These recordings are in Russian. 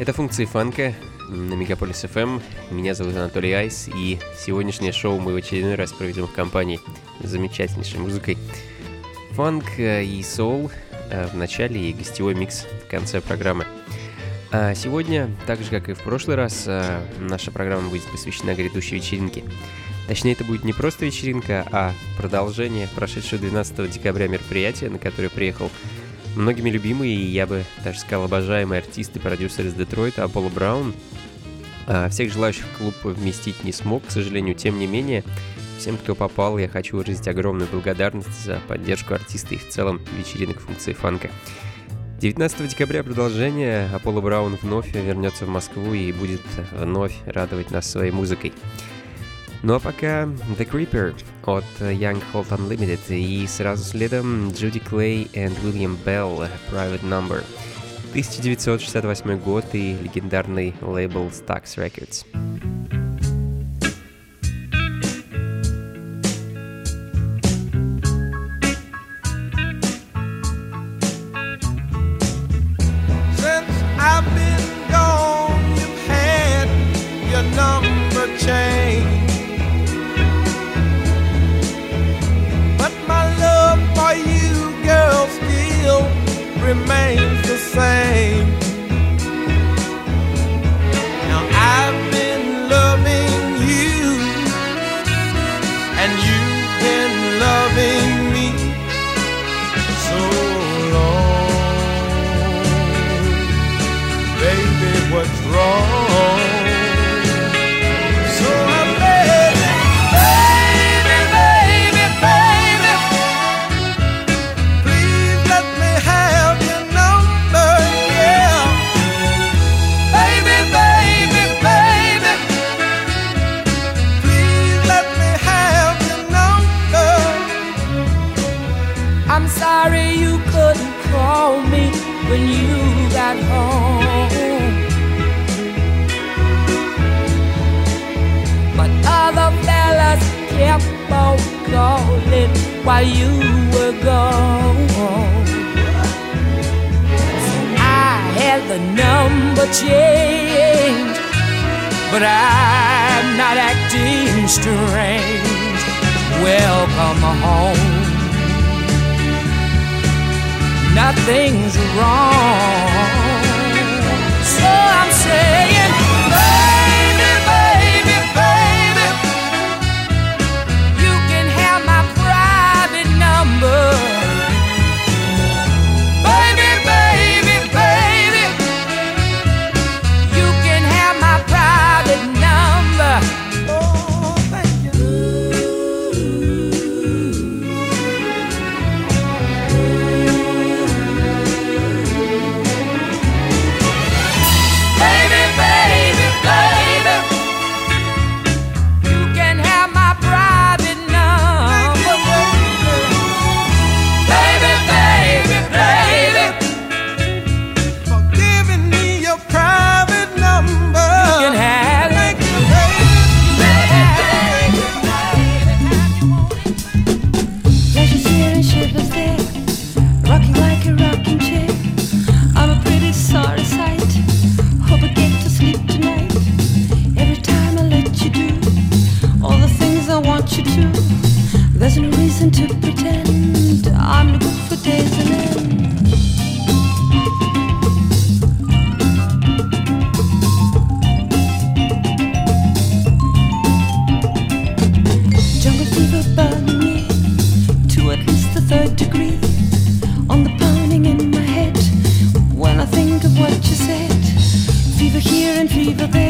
Это функции фанка на Мегаполис FM. Меня зовут Анатолий Айс, и сегодняшнее шоу мы в очередной раз проведем в компании с замечательнейшей музыкой. Фанк э, и соул э, в начале и гостевой микс в конце программы. А сегодня, так же как и в прошлый раз, э, наша программа будет посвящена грядущей вечеринке. Точнее, это будет не просто вечеринка, а продолжение прошедшего 12 декабря мероприятия, на которое приехал Многими любимый, и я бы даже сказал обожаемый артист и продюсер из Детройта Аполло Браун. А, всех желающих в клуб вместить не смог, к сожалению, тем не менее, всем, кто попал, я хочу выразить огромную благодарность за поддержку артиста и в целом вечеринок функции фанка. 19 декабря продолжение Аполло Браун вновь вернется в Москву и будет вновь радовать нас своей музыкой. Ну а пока The Creeper от Young Holt Unlimited и сразу следом Judy Clay и William Bell Private Number. 1968 год и легендарный лейбл Stax Records. it while you were gone. I had the number changed, but I'm not acting strange. Welcome home. Nothing's wrong. So I'm saying. here in Feverville.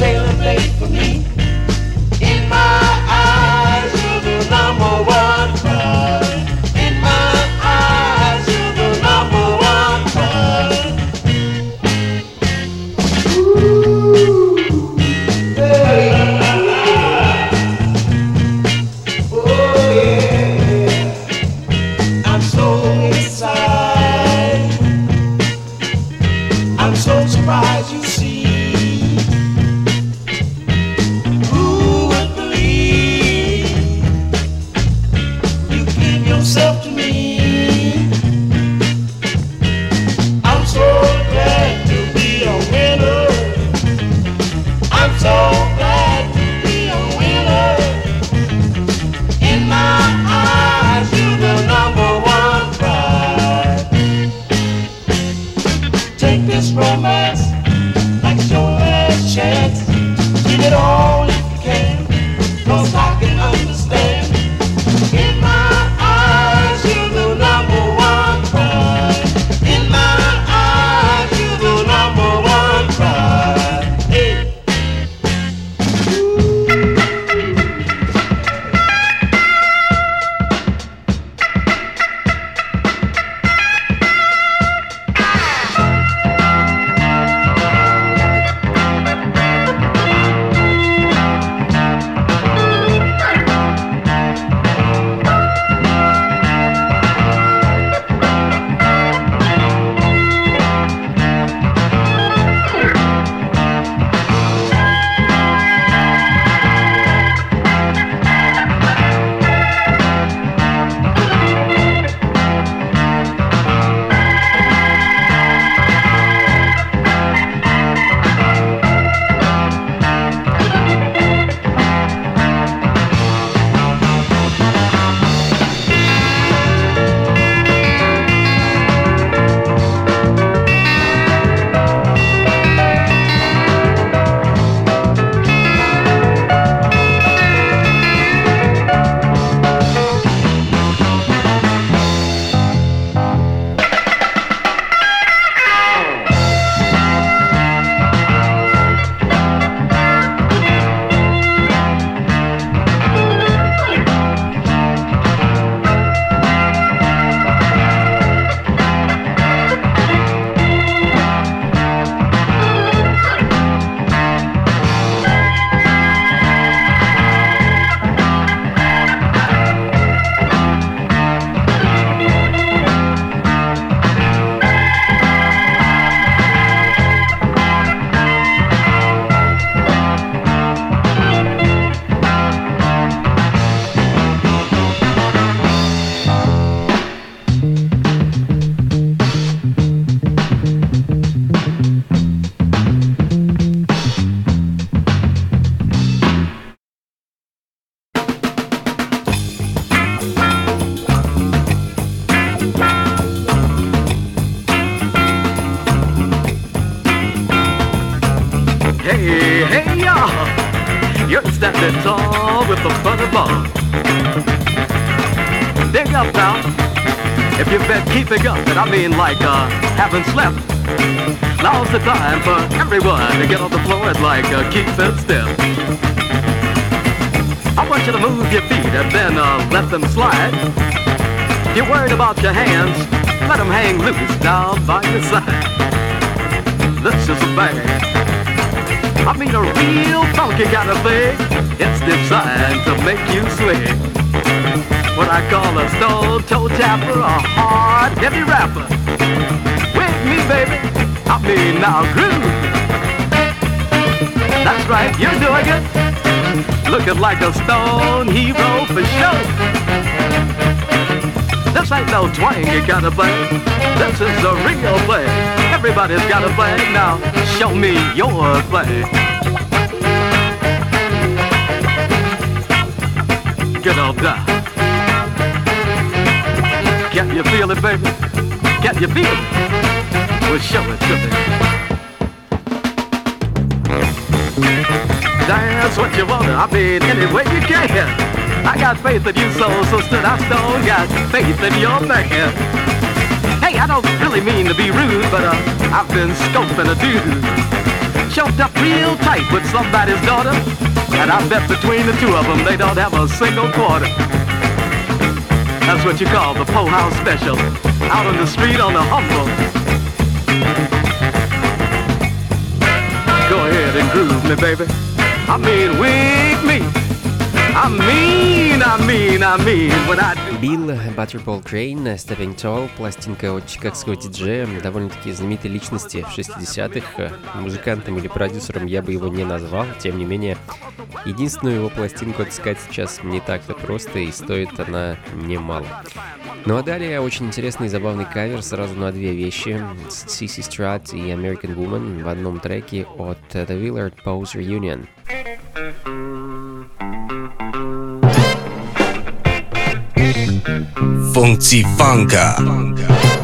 sailing late. up, and I mean like uh, haven't slept. Now's the time for everyone to get on the floor and like uh, keep it still. I want you to move your feet and then uh, let them slide. If you're worried about your hands, let them hang loose down by your side. This is a bang. I mean a real funky kind of thing. It's designed to make you swing. What I call a stone-toe tapper, a hard, heavy rapper. With me, baby, I mean now groove. That's right, you're doing it. Looking like a stone hero for sure. This ain't no twang you gotta play. This is a real play. Everybody's gotta play. Now, show me your play. Get on down. Can you feel it, baby? Can you feel it? Well, show it to me. Dance what you want. I mean, any way you can. I got faith in you, soul sister. I still got faith in your man. Hey, I don't really mean to be rude, but uh, I've been scoping a dude. Choked up real tight with somebody's daughter. And I bet between the two of them, they don't have a single quarter. That's what you call the Po House Special. Out on the street on the humble. Go ahead and groove me, baby. I mean, wig me. I mean, I mean, I mean, when I do. Билл Butterball Crane, Stepping Tall, пластинка от чикагского диджея, довольно-таки знаменитой личности в 60-х. Музыкантом или продюсером я бы его не назвал, тем не менее, единственную его пластинку отыскать сейчас не так-то просто, и стоит она немало. Ну а далее очень интересный и забавный кавер сразу на две вещи. Sissy Strat и American Woman в одном треке от The Willard Pose Reunion. Funky Funka.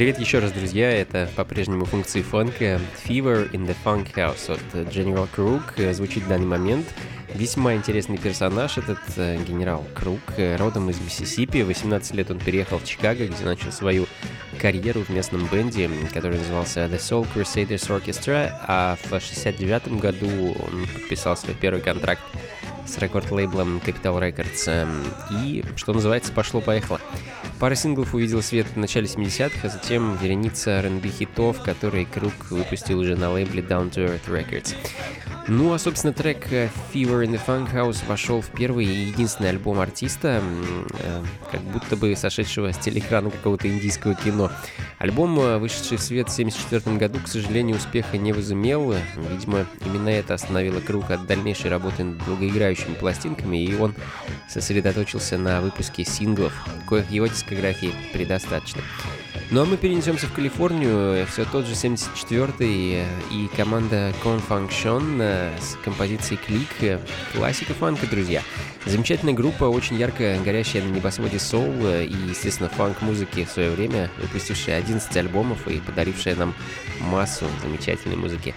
Привет еще раз, друзья. Это по-прежнему функции фанка Fever in the Funk House от General Crook. Звучит в данный момент. Весьма интересный персонаж этот э, генерал Круг, э, родом из Миссисипи. 18 лет он переехал в Чикаго, где начал свою карьеру в местном бенде, который назывался The Soul Crusaders Orchestra, а в 69 году он подписал свой первый контракт с рекорд-лейблом Capital Records. эм, И, что называется, пошло-поехало. Пара синглов увидела свет в начале 70-х, а затем вереница R&B хитов, которые Круг выпустил уже на лейбле Down to Earth Records. Ну, а, собственно, трек э, Fever in the Funk House вошел в первый и единственный альбом артиста, э, как будто бы сошедшего с телеэкрана какого-то индийского кино. Альбом, э, вышедший в свет в 1974 году, к сожалению, успеха не возымел. Видимо, именно это остановило Круг от дальнейшей работы над долгоиграющими пластинками, и он сосредоточился на выпуске синглов, коих его дискографии предостаточно. Ну а мы перенесемся в Калифорнию, все тот же 74-й э, и команда Confunction э, с композицией Клик, э, классика фанка, друзья. Замечательная группа, очень ярко горящая на небосводе соул и, естественно, фанк-музыки в свое время, выпустившая 11 альбомов и подарившая нам массу замечательной музыки.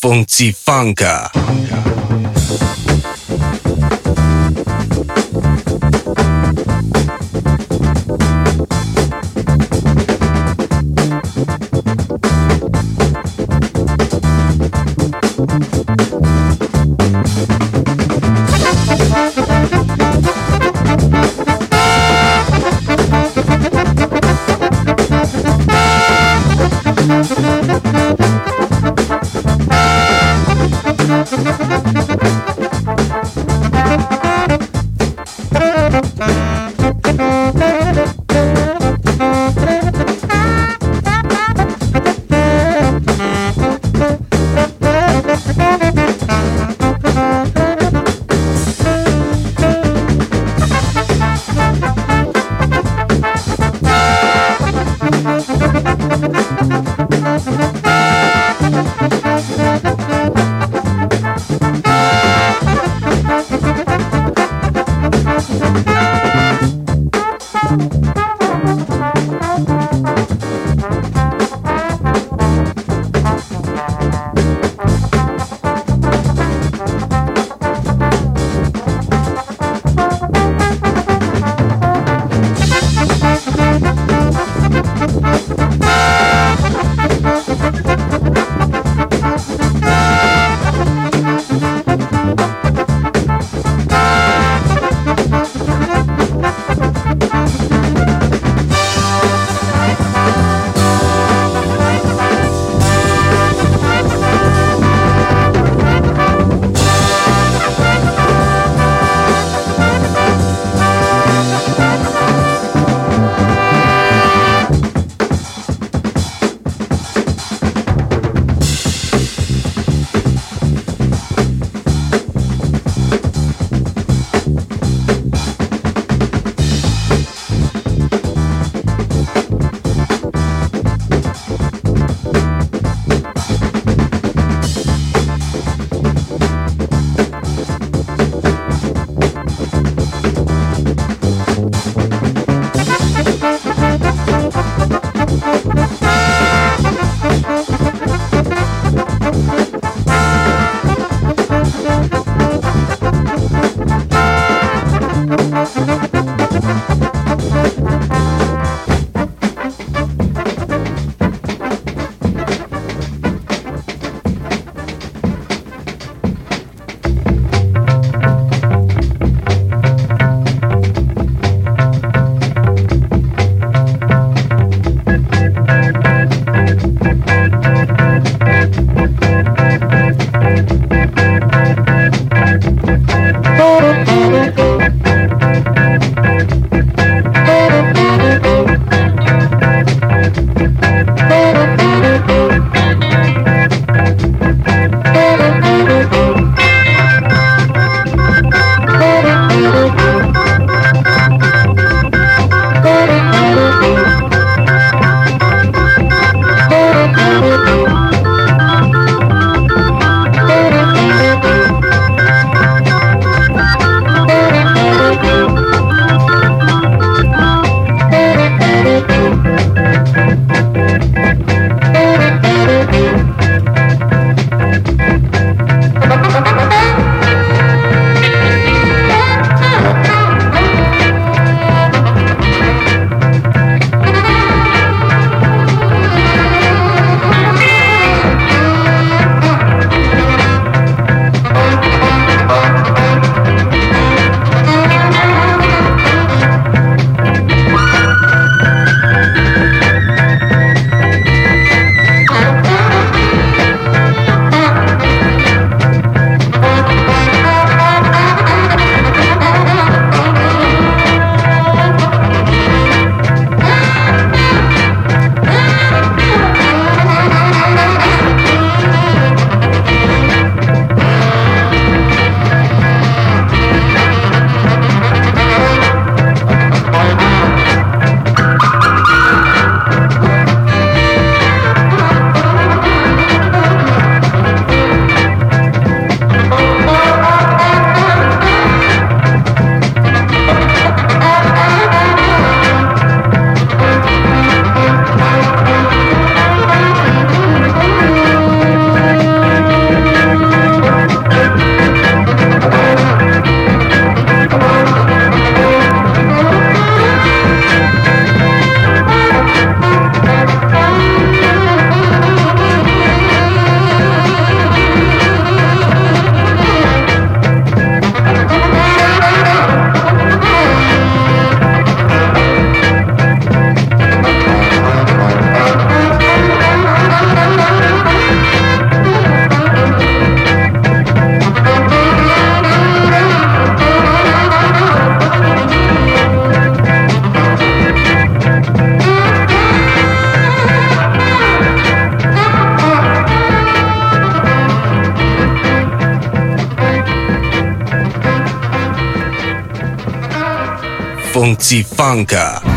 Funky Funka. Funky Funka.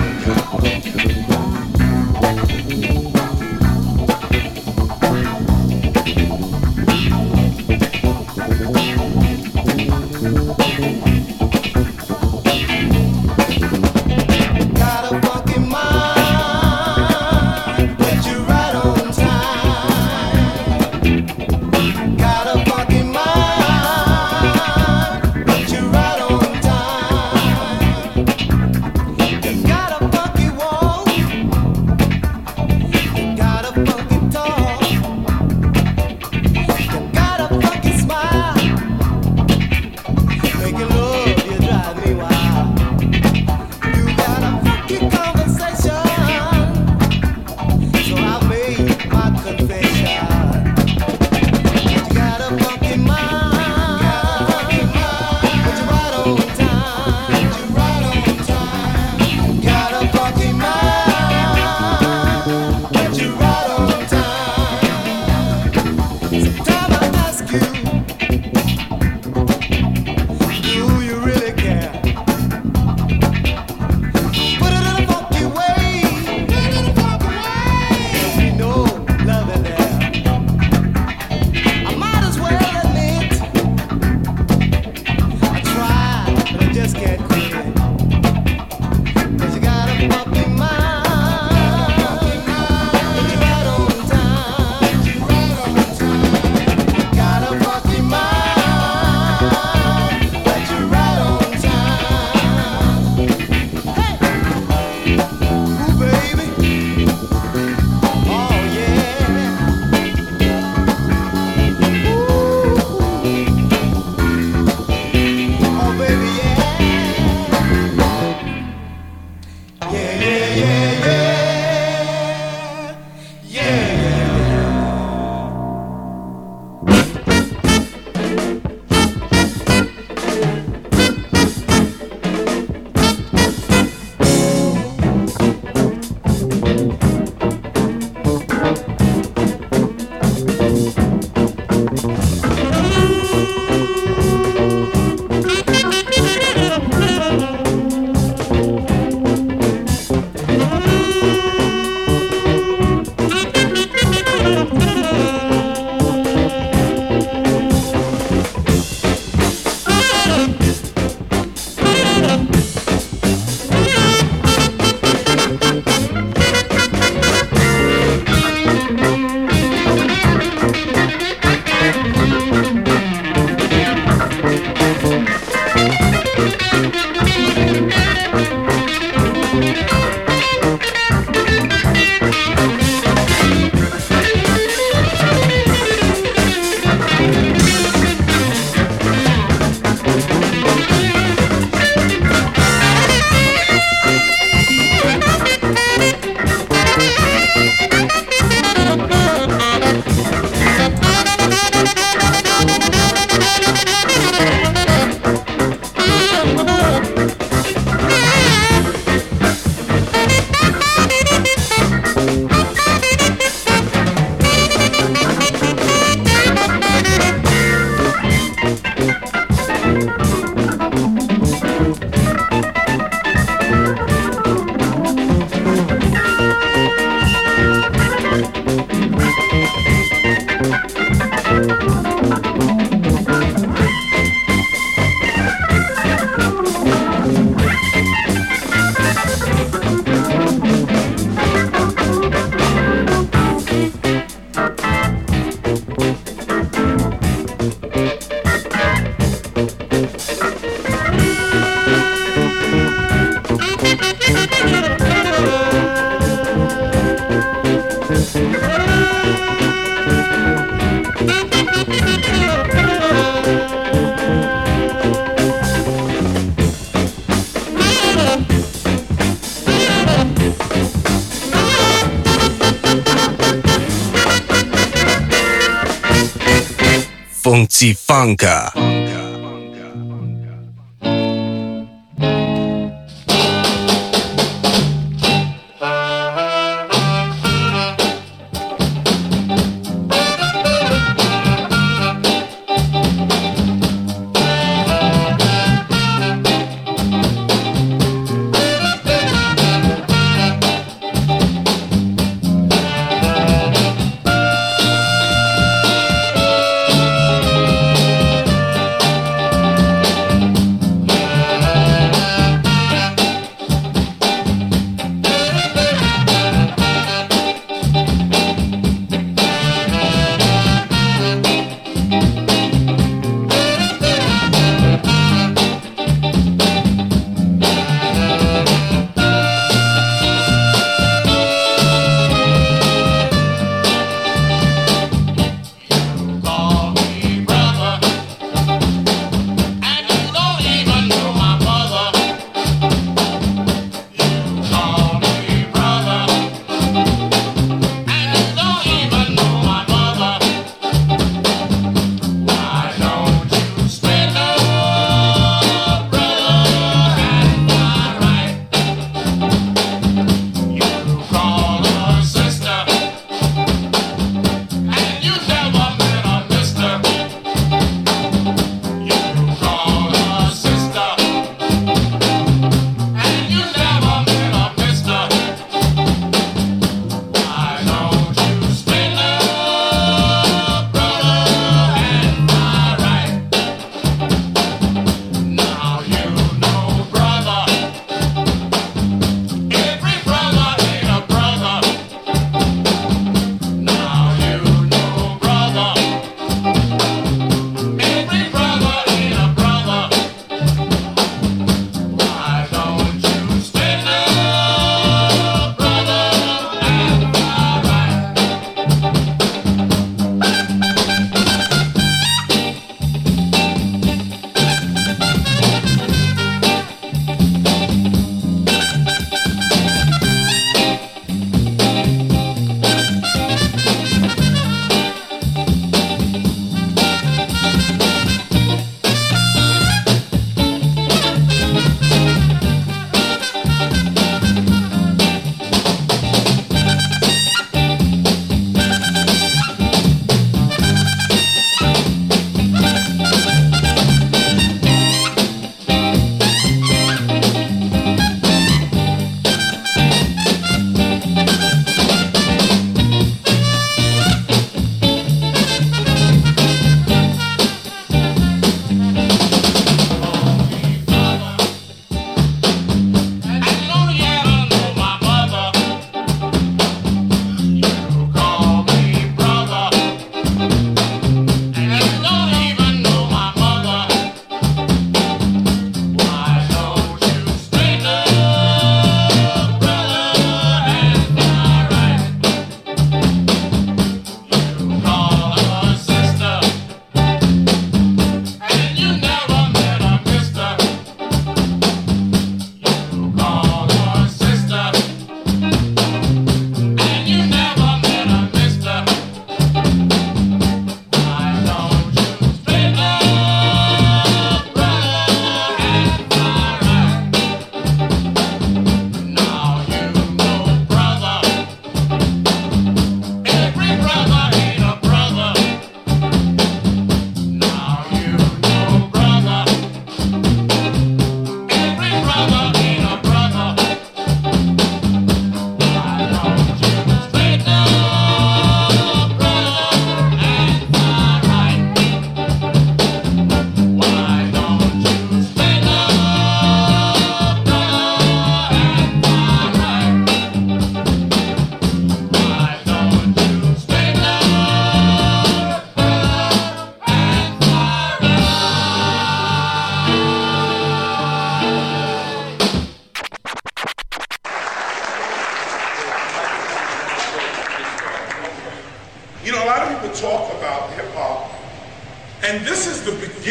Multifunker.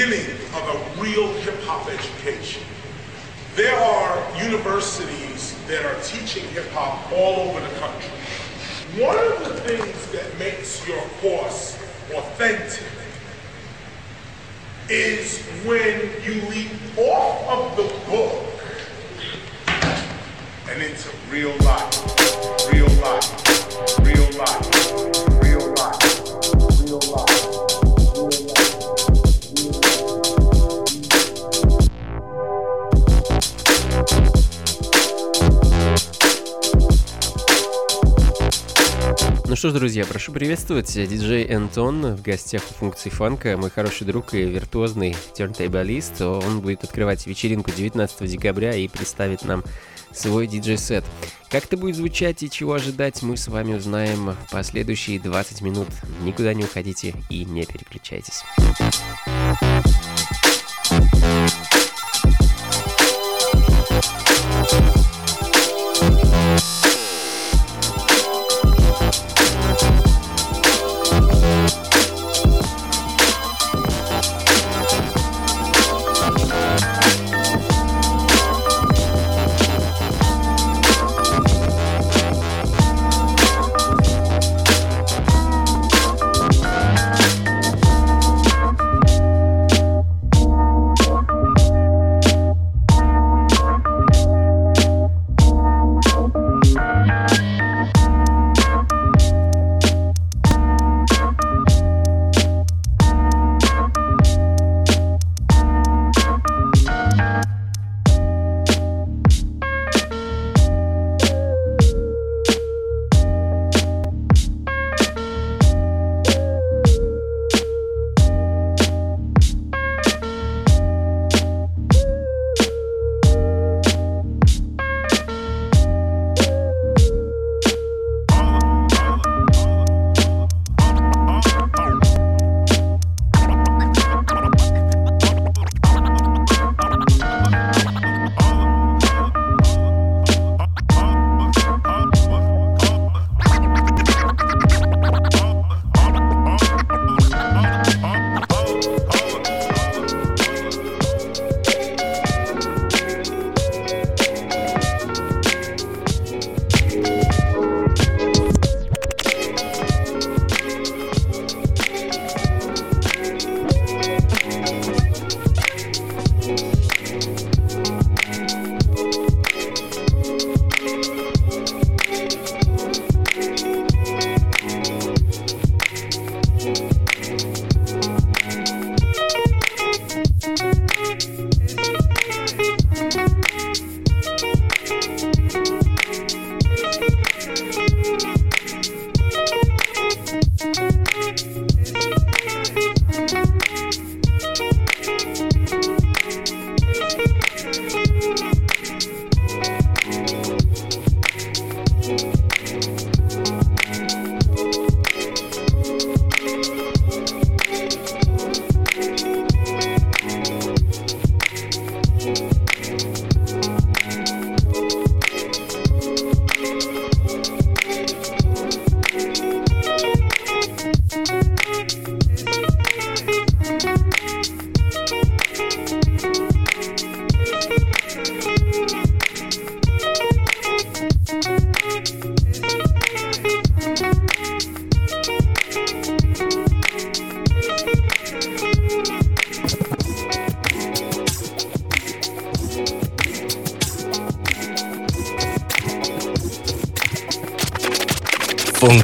Beginning of a real hip hop education. There are universities that are teaching hip hop all over the country. One of the things that makes your course authentic is when you leap off of the book and into real life, real life, real life, real life, real life. Что ж, друзья, прошу приветствовать. Диджей Антон в гостях у функции фанка. Мой хороший друг и виртуозный тернтейболист. Он будет открывать вечеринку 19 декабря и представит нам свой диджей-сет. Как это будет звучать и чего ожидать, мы с вами узнаем в последующие 20 минут. Никуда не уходите и не переключайтесь.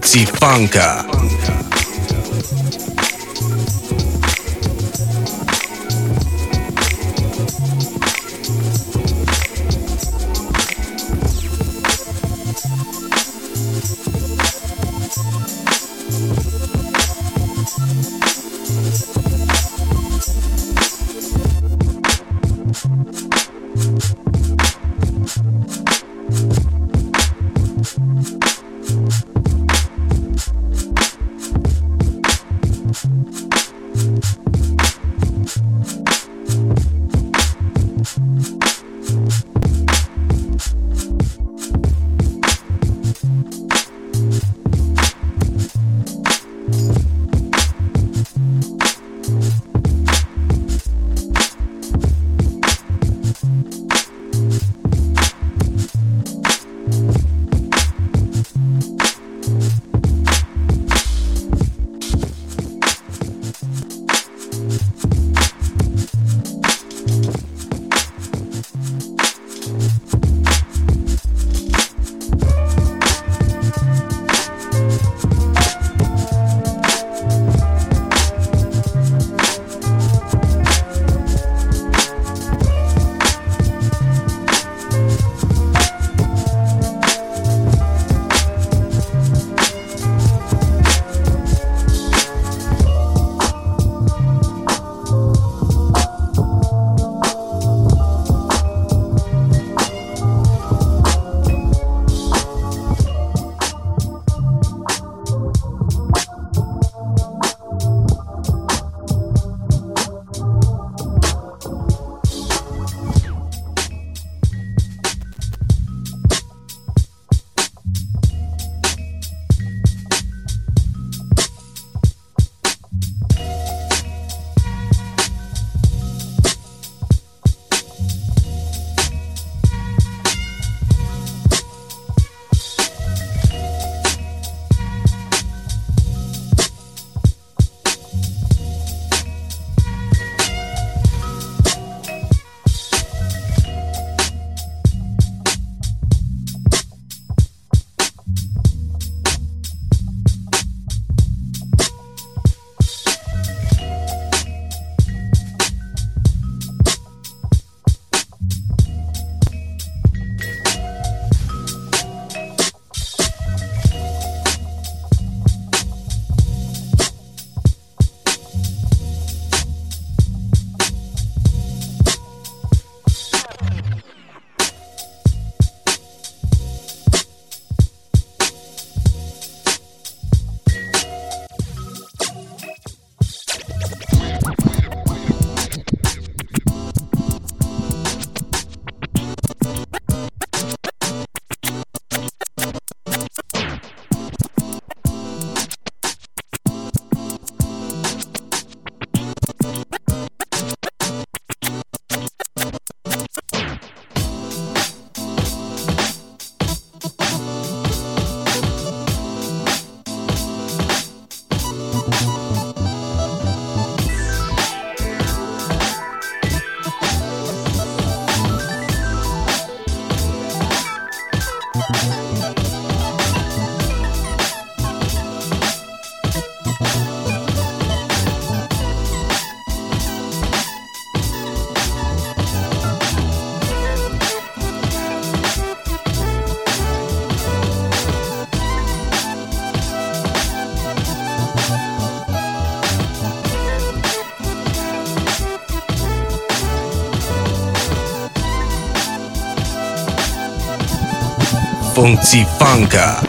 Pizzi Funka. Punkt Zifanka.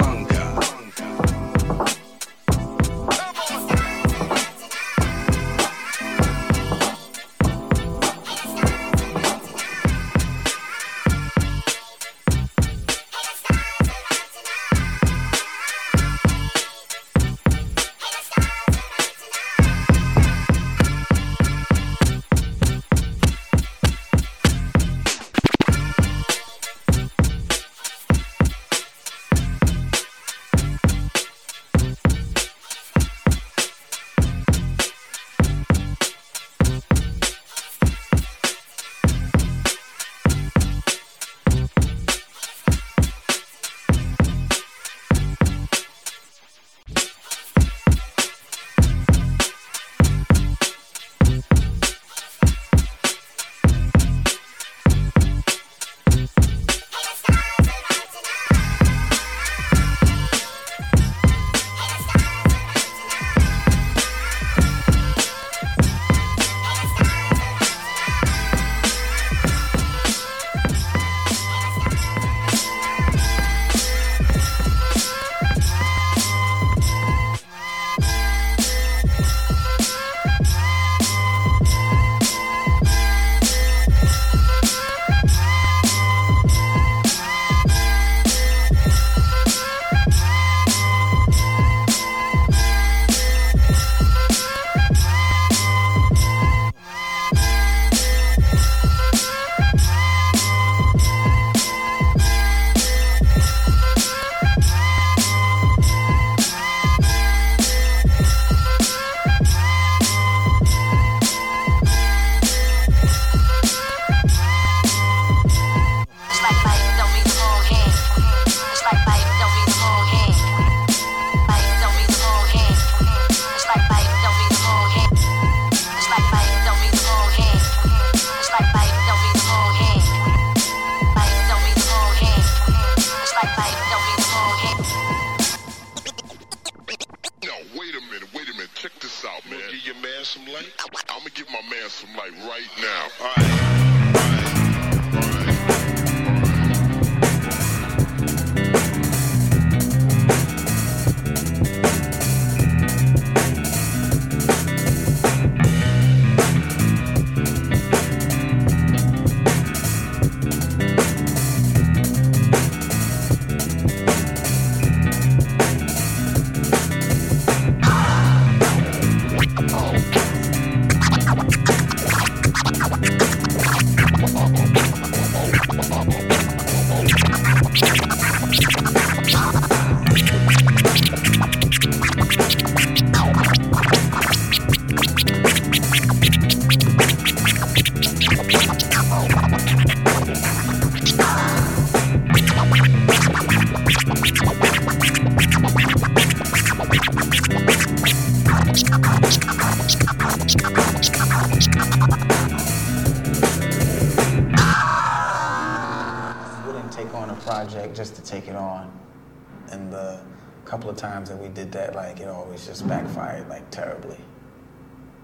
just backfired like terribly.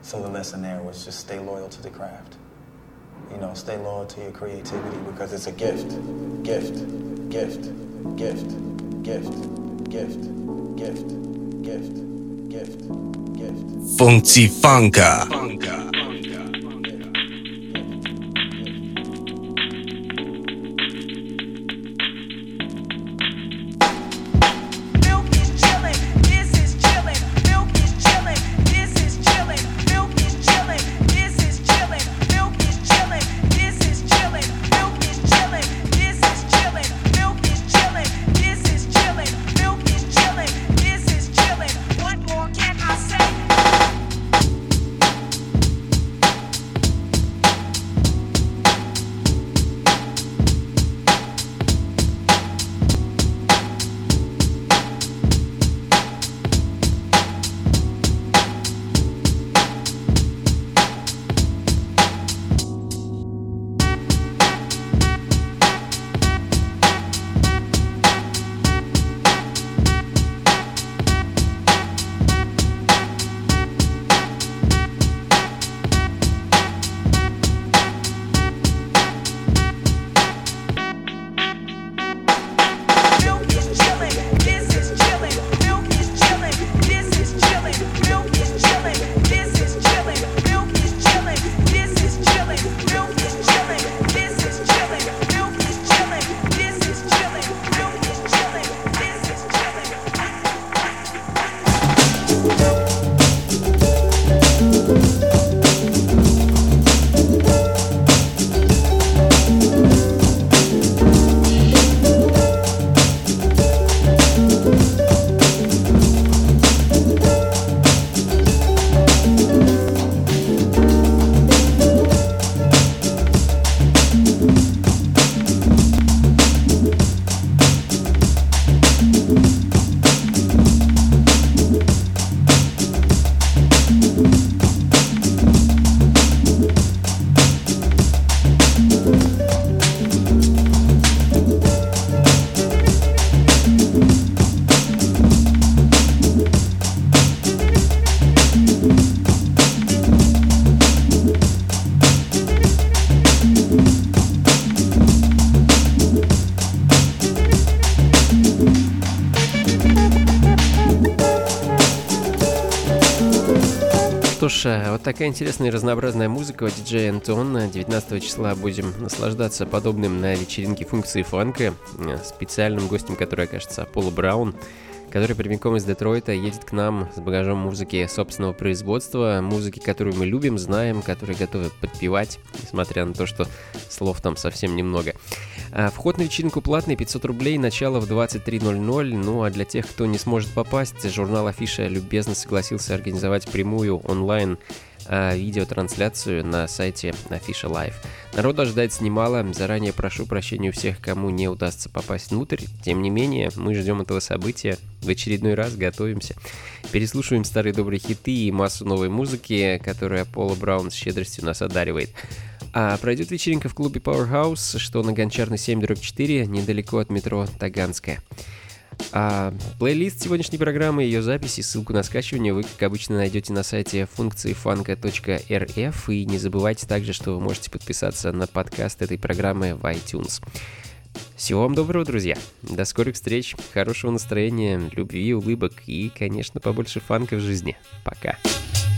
So the lesson there was just stay loyal to the craft. You know, stay loyal to your creativity because it's a gift, gift, gift, gift, gift, gift, gift, gift, gift, gift. Funky Funka. Funka. Такая интересная и разнообразная музыка от диджея Антон. 19 числа будем наслаждаться подобным на вечеринке функции фанка. Э, Специальным гостем, который окажется Пола Браун который прямиком из Детройта едет к нам с багажом музыки собственного производства, музыки, которую мы любим, знаем, которые готовы подпевать, несмотря на то, что слов там совсем немного. А, Вход на вечеринку платный, 500 рублей, начало в 23.00, ну а для тех, кто не сможет попасть, журнал Афиша любезно согласился организовать прямую онлайн а, видеотрансляцию на сайте Афиша Live. Народ ожидается немало, заранее прошу прощения у всех, кому не удастся попасть внутрь. Тем не менее, мы ждем этого события, в очередной раз готовимся. Переслушиваем старые добрые хиты и массу новой музыки, которая Пола Браун с щедростью нас одаривает. А пройдет вечеринка в клубе Powerhouse, что на Гончарной 7 4, недалеко от метро Таганская. А плейлист сегодняшней программы ее записи, ссылку на скачивание вы, как обычно, найдете на сайте функции фанка.рф. И не забывайте также, что вы можете подписаться на подкаст этой программы в iTunes. Всего вам доброго, друзья. До скорых встреч, хорошего настроения, любви, улыбок и, конечно, побольше фанка в жизни. Пока. Ladies,